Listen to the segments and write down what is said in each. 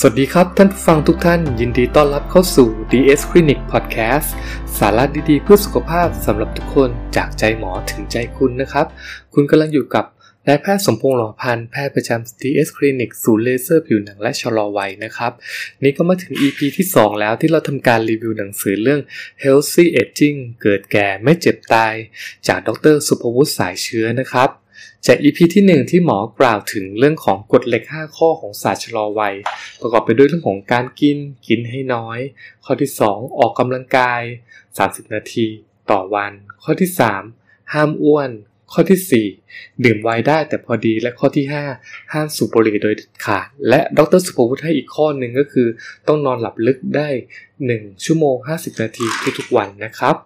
สวัสดีครับท่านผู้ฟังทุกท่านยินดีต้อนรับเข้าสู่ DS Clinic Podcast สาระดีๆ เพื่อสุขภาพสำหรับทุกคนจากใจหมอถึงใจคุณนะครับ คุณกำลังอยู่กับนายแพทย์สมพงษ์หล่อพันธ์แพทย์ประจำ DS Clinic ศูนย์เลเซอร์ผิวหนังและชะลอวัยนะครับ นี่ก็มาถึง EP ที่ 2 แล้วที่เราทำการรีวิวหนังสือเรื่อง Healthy Aging เกิดแก่ไม่เจ็บตาย จากดรสุภวุฒิสายเชื้อนะครับ จาก EP ที่ 1 ที่หมอกล่าวถึงเรื่องของกฎเหล็ก 5 ข้อของศาสตร์ชะลอวัย ประกอบไปด้วยเรื่องของการกิน กินให้น้อย ข้อที่ 2 ออกกำลังกาย 30 นาที ต่อวัน ข้อที่ 3 ห้ามอ้วน ข้อที่ 4 ดื่มไวน์ได้แต่พอดีและข้อที่ 5 ห้ามสูบบุหรี่โดยเด็ดขาด และดรสุภวุฒิให้อีกข้อหนึ่งก็คือ ต้องนอนหลับลึกได้ 1 ชั่วโมง 50 นาทีทุกๆวันนะครับ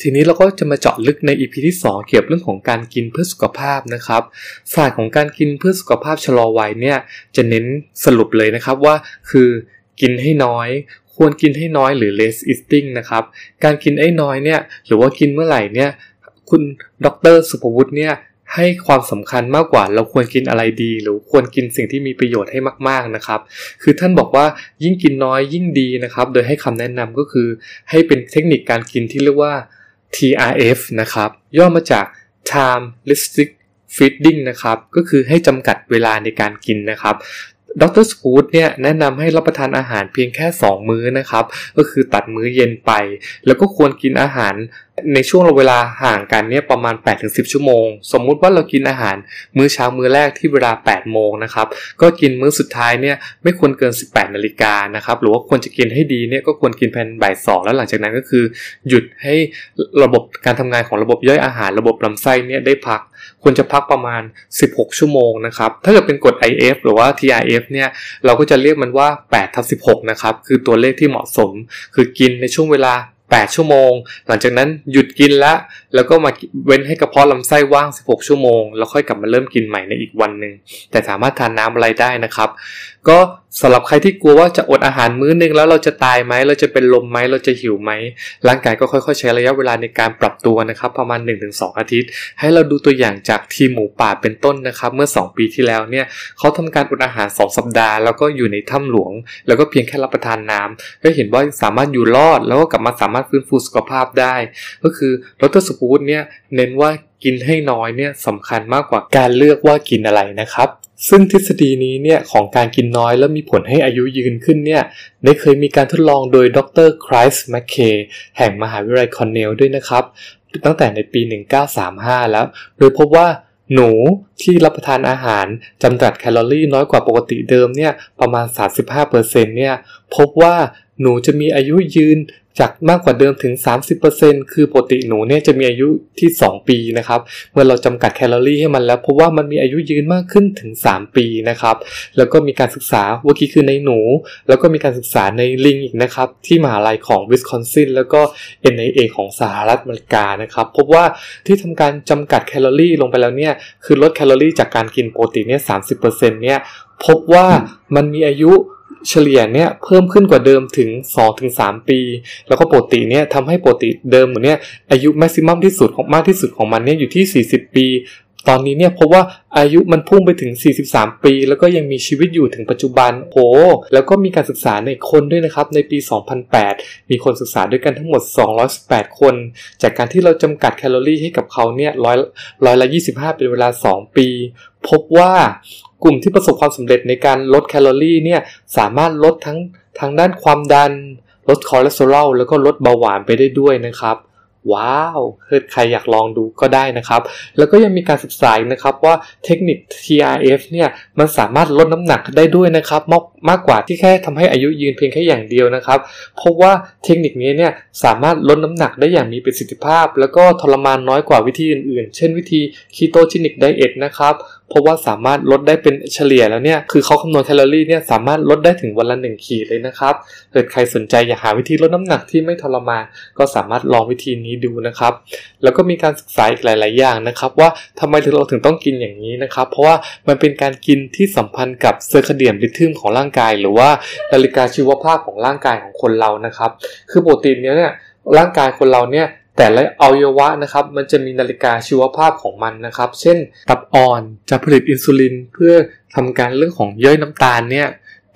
ทีนี้เราก็จะมาเจาะลึกใน EP ที่ 2 เกี่ยวกับเรื่องของการกินเพื่อสุขภาพนะครับศาสตร์ของการกินเพื่อสุขภาพชะลอวัยเนี่ยจะเน้นสรุปเลยนะครับว่าคือกินให้น้อย ควรกินให้น้อยหรือ less eating นะครับการกินให้น้อยเนี่ยหรือว่ากินเมื่อไหร่เนี่ยคุณดรสุภวุฒิเนี่ยให้ความสำคัญมากกว่าเราควรกินอะไรดี หรือควรกินสิ่งที่มีประโยชน์ให้มากๆนะครับ คือท่านบอกว่ายิ่งกินน้อยยิ่งดีนะครับ โดยให้คำแนะนำก็คือให้เป็นเทคนิคการกินที่เรียกว่า TRF นะครับ ย่อมาจาก Time Restricted Feeding นะครับ ก็คือให้จำกัดเวลาในการกินนะครับ ดรสปูดเนี่ยแนะนำให้รับประทานอาหารเพียงแค่ 2 มื้อนะครับ ก็คือตัดมื้อเย็นไป แล้วก็ควรกินอาหารในช่วงเวลาห่างกันเนี่ยประมาณ 8-10 ชั่วโมง สมมุติว่าเรากินอาหารมื้อเช้ามื้อแรกที่เวลา 8 โมงนะครับ ก็กินมื้อสุดท้ายเนี่ยไม่ควรเกิน 18 นาฬิกานะครับ หรือว่าควรจะกินให้ดีเนี่ยก็ควรกินภายในบ่ายสองแล้วหลังจากนั้นก็คือ หยุดให้ระบบการทำงานของระบบย่อยอาหารระบบลำไส้เนี่ยได้พัก ควรจะพักประมาณ 16 ชั่วโมงนะครับ ถ้าเกิดเป็นกฎ IF หรือว่า TRF เนี่ย เราก็จะเรียกมันว่า8ทับ16 นะครับ คือตัวเลขที่เหมาะสม คือกินในช่วงเวลา 8 ชั่วโมง หลังจากนั้นหยุดกินละ แล้วก็มาเว้นให้กระเพาะลำไส้ว่าง 16 ชั่วโมง แล้วค่อยกลับมาเริ่มกินใหม่ในอีกวันหนึ่งแต่สามารถทานน้ำอะไรได้นะครับ ก็สำหรับใครที่กลัวว่าจะอดอาหารมื้อนึงแล้วเราจะตายไหมเราจะเป็นลมไหมเราจะหิวไหมร่างกายก็ค่อยๆ ใช้ระยะเวลาในการปรับตัวนะครับ ประมาณ 1-2 อาทิตย์ ให้เราดูตัวอย่างจากทีมหมูป่าเป็นต้นนะครับ เมื่อ 2 ปีที่แล้วเนี่ยเขาทำการอดอาหาร 2 สัปดาห์ แล้วก็อยู่ในถ้ำหลวง แล้วก็เพียงแค่รับประทานน้ำก็เห็นว่าสามารถอยู่รอดแล้วก็กลับมาสามารถฟื้นฟูสุขภาพได้ ก็คือดรสุภตเนี่ยเน้นว่ากินให้น้อยเนี่ยสำคัญมากกว่าการเลือกว่ากินอะไรนะครับ ซึ่งทฤษฎีนี้เนี่ยของการกินน้อยแล้วมีผลให้อายุยืนขึ้นเนี่ยได้เคยมีการทดลองโดยดร Clive McCay แห่งมหาวิทยาลัยคอนเนลด้วยนะครับ ตั้งแต่ในปี 1935 แล้ว โดยพบว่าหนูที่รับประทานอาหารจำกัดแคลอรี่น้อยกว่าปกติเดิมเนี่ยประมาณ 35%เนี่ยพบว่า หนูจะมีอายุยืนจากมากกว่าเดิมถึง 30%คือปกติหนูเนี่ยจะมีอายุที่ 2 ปีนะครับ เมื่อเราจำกัดแคลอรี่ให้มันแล้วพบว่ามันมีอายุยืนมากขึ้นถึง 3 ปีนะครับ แล้วก็มีการศึกษาเมื่อกี้คือในหนู แล้วก็มีการศึกษาในลิงอีกนะครับ ที่มหาลัยของวิสคอนซินแล้วก็ NIA ของสหรัฐอเมริกานะครับพบว่าที่ทำการจำกัดแคลอรี่ลงไปแล้วเนี่ยคือลดแคลอรี่จากการกินโปรตีนเนี่ย30%เนี่ยพบว่ามันมีอายุ เฉลี่ยเนี่ยเพิ่มขึ้นกว่าเดิมถึง 2-3 ปี แล้วก็ปกติเนี่ยทำให้ปกติเดิมเนี่ยอายุแม็กซิมัมที่สุดของมากที่สุดของมันเนี่ยอยู่ที่ 40 ปี ตอนนี้เนี่ยพบว่าอายุมันพุ่งไปถึง 43 ปี แล้วก็ยังมีชีวิตอยู่ถึงปัจจุบันโหแล้วก็มีการศึกษาในคนด้วยนะครับ ในปี 2008 มีคนศึกษาด้วยกันทั้งหมด 218 คน จากการที่เราจำกัดแคลอรี่ให้กับเขาเนี่ยร้อยร้อยละ 25 เป็นเวลา 2 ปี พบว่ากลุ่มที่ประสบความสำเร็จในการลดแคลอรี่เนี่ยสามารถลดทั้งทางด้านความดัน ลดคอเลสเตอรอลแล้วก็ลดเบาหวานไปได้ด้วยนะครับ ว้าวเกิดใครอยากลองดูก็ได้นะครับ แล้วก็ยังมีการศึกษานะครับว่าเทคนิค TRF เนี่ยมันสามารถลดน้ำหนักได้ด้วยนะครับมากมากกว่าที่แค่ทำให้อายุยืนเพียงแค่อย่างเดียวนะครับ เพราะว่าเทคนิคนี้เนี่ยสามารถลดน้ำหนักได้อย่างมีประสิทธิภาพ แล้วก็ทรมานน้อยกว่าวิธีอื่นๆ เช่นวิธีketogenic diet นะครับ เพราะว่าสามารถลดได้เป็นเฉลี่ยแล้วเนี่ย คือเขาคำนวณแคลอรี่เนี่ยสามารถลดได้ถึงวันละหนึ่งขีดเลยนะครับเกิดใครสนใจอยากหาวิธีลดน้ำหนักที่ไม่ทรมานก็สามารถลองวิธีนี้ดูนะครับ แล้วก็มีการศึกษาอีกหลาย ๆ อย่างนะครับ ว่าทำไมเราถึงต้องกินอย่างนี้นะครับ เพราะว่ามันเป็นการกินที่สัมพันธ์กับ circadian rhythm ของร่างกาย หรือว่านาฬิกาชีวภาพของร่างกายของคนเรานะครับ คือโปรตีนเนี้ยเนี่ยร่างกายคนเราเนี่ย แต่ละอวัยวะนะครับมันจะมีนาฬิกาชีวภาพของมันนะครับ เช่น ตับอ่อนจะผลิตอินซูลินเพื่อทำการเรื่องของย่อยน้ำตาลเนี่ย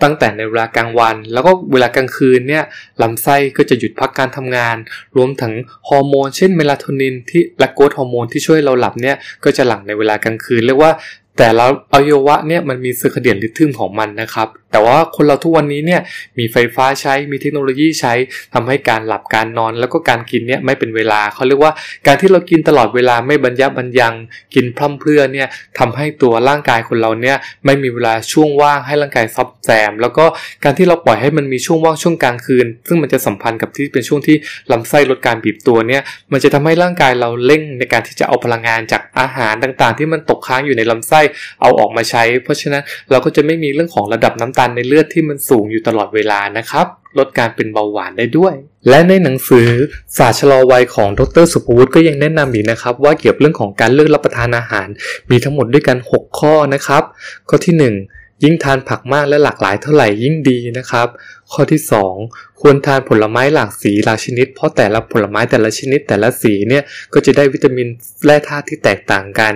ตั้งแต่ในเวลากลางวัน แล้วก็เวลากลางคืนเนี่ยลำไส้ก็จะหยุดพักการทำงาน รวมถึงฮอร์โมนเช่นเมลาโทนินที่และ growth hormone ที่ช่วยเราหลับเนี่ยก็จะหลั่งในเวลากลางคืน เรียกว่าแต่ละอวัยวะเนี่ยมันมี circadian rhythm ของมันนะครับแต่ว่าคนเราทุกวันนี้เนี่ยมีไฟฟ้าใช้มีเทคโนโลยีใช้ทำให้การหลับการนอนแล้วก็การกินเนี่ยไม่เป็นเวลาเขาเรียกว่าการที่เรากินตลอดเวลาไม่บรรยับบรรยัง กินพร่ำเพรื่อเนี่ยทำให้ตัวร่างกายคนเราเนี่ยไม่มีเวลาช่วงว่างให้ร่างกายซับแซม แล้วก็การที่เราปล่อยให้มันมีช่วงว่างช่วงกลางคืน ซึ่งมันจะสัมพันธ์กับที่เป็นช่วงที่ลำไส้ลดการบีบตัวเนี่ยมันจะทำให้ร่างกายเราเร่งในการที่จะเอาพลังงานจากอาหารต่างๆ ที่มันตกค้างอยู่ในลำไส้เอาออกมาใช้ เพราะฉะนั้นเราก็จะไม่มีเรื่องของระดับน้ำตาลในเลือดที่มันสูงอยู่ตลอดเวลานะครับ ลดการเป็นเบาหวานได้ด้วย และในหนังสือศาสตร์ชะลอวัยของดรสุภวุฒิก็ยังแนะนำอีกนะครับ ว่าเกี่ยวกับเรื่องของการเลือกรับประทานอาหาร มีทั้งหมดด้วยกัน 6 ข้อนะครับ ข้อที่ 1 ยิ่งทานผักมากและหลากหลายเท่าไหร่ยิ่งดีนะครับ ข้อที่ 2 ควรทานผลไม้หลากสีหลากชนิด เพราะแต่ละผลไม้แต่ละชนิดแต่ละสีเนี่ยก็จะได้วิตามินแร่ธาตุที่แตกต่างกัน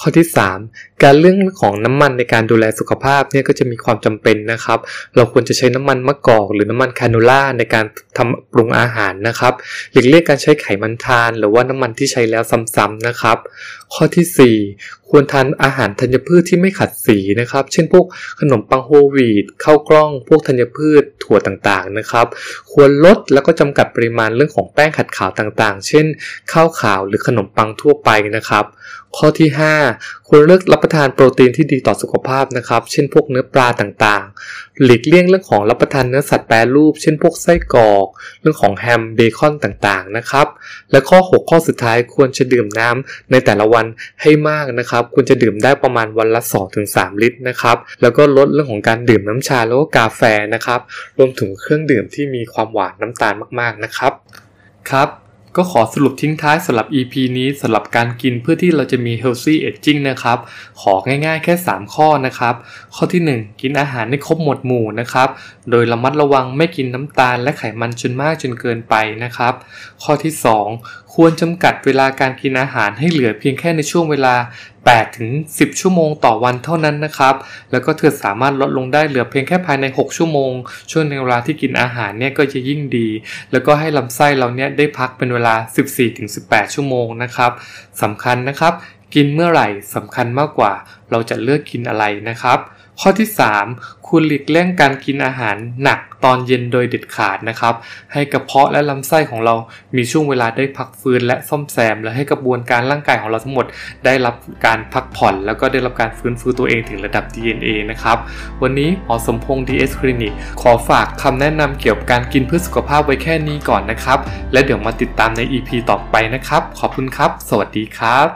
ข้อที่ 3 การเรื่องของน้ำมันในการดูแลสุขภาพเนี่ยก็จะมีความจำเป็นนะครับ เราควรจะใช้น้ำมันมะกอกหรือน้ำมันคาโนล่าในการทำปรุงอาหารนะครับหลีกเลี่ยงการใช้ไขมันทาน หรือว่าน้ำมันที่ใช้แล้วซ้ำๆนะครับ ข้อที่ 4 ควรทานอาหารธัญพืชที่ไม่ขัดสีนะครับ เช่นพวกขนมปังโฮลวีตข้าวกล้อง พวกธัญพืชถั่วต่างๆนะครับ ควรลดแล้วก็จำกัดปริมาณเรื่องของแป้งขัดขาวต่างๆ เช่น ข้าวขาวหรือขนมปังทั่วไปนะครับ ข้อที่ 5 ควรเลือกรับประทานโปรตีนที่ดีต่อสุขภาพนะครับ เช่นพวกเนื้อปลาต่างๆ หลีกเลี่ยงเรื่องของรับประทานเนื้อสัตว์แปรรูป เช่นพวกไส้กรอก เรื่องของแฮมเบคอนต่างๆนะครับ และข้อ 6 ข้อสุดท้ายควรจะดื่มน้ำในแต่ละวันให้มากนะครับ ควรจะดื่มได้ประมาณวันละ 2-3 ลิตรนะครับ แล้วก็ลดเรื่องของการดื่มน้ำชาแล้วก็กาแฟนะครับรวมถึงเครื่องดื่มที่มีความหวานน้ำตาลมากๆนะครับ ครับ ก็ขอสรุปทิ้งท้ายสำหรับ EP นี้สำหรับการกินเพื่อที่เราจะมี healthy aging นะครับ ของ่ายๆแค่ 3 ข้อนะครับ ข้อที่ 1 กินอาหารให้ครบหมวดหมู่นะครับ โดยระมัดระวังไม่กินน้ำตาลและไขมันจนมากจนเกินไปนะครับ ข้อที่ 2 ควรจำกัดเวลาการกินอาหารให้เหลือเพียงแค่ในช่วงเวลา8ถึง10 ชั่วโมงต่อวันเท่านั้นนะครับ แล้วก็เธอสามารถลดลงได้เหลือเพียงแค่ภายใน 6 ชั่วโมง ช่วงในเวลาที่กินอาหารเนี่ยก็จะยิ่งดี แล้วก็ให้ลำไส้เราเนี่ยได้พักเป็นเวลา 14-18 ชั่วโมงนะครับสำคัญนะครับ กินเมื่อไหร่สำคัญมากกว่า เราจะเลือกกินอะไรนะครับ ข้อที่ 3 คุณหลีกเลี่ยงการกินอาหารหนักตอนเย็นโดยเด็ดขาดนะครับ ให้กระเพาะและลำไส้ของเรามีช่วงเวลาได้พักฟื้นและซ่อมแซม และให้กระบวนการร่างกายของเราทั้งหมด ได้รับการพักผ่อน แล้วก็ได้รับการฟื้นฟูตัวเองถึงระดับ DNA นะครับ วันนี้หมอสมพงษ์ DS Clinic ขอฝากคำแนะนำเกี่ยวกับการกินเพื่อสุขภาพไว้แค่นี้ก่อนนะครับ และเดี๋ยวมาติดตามใน EP ต่อไปนะครับ ขอบคุณครับ สวัสดีครับ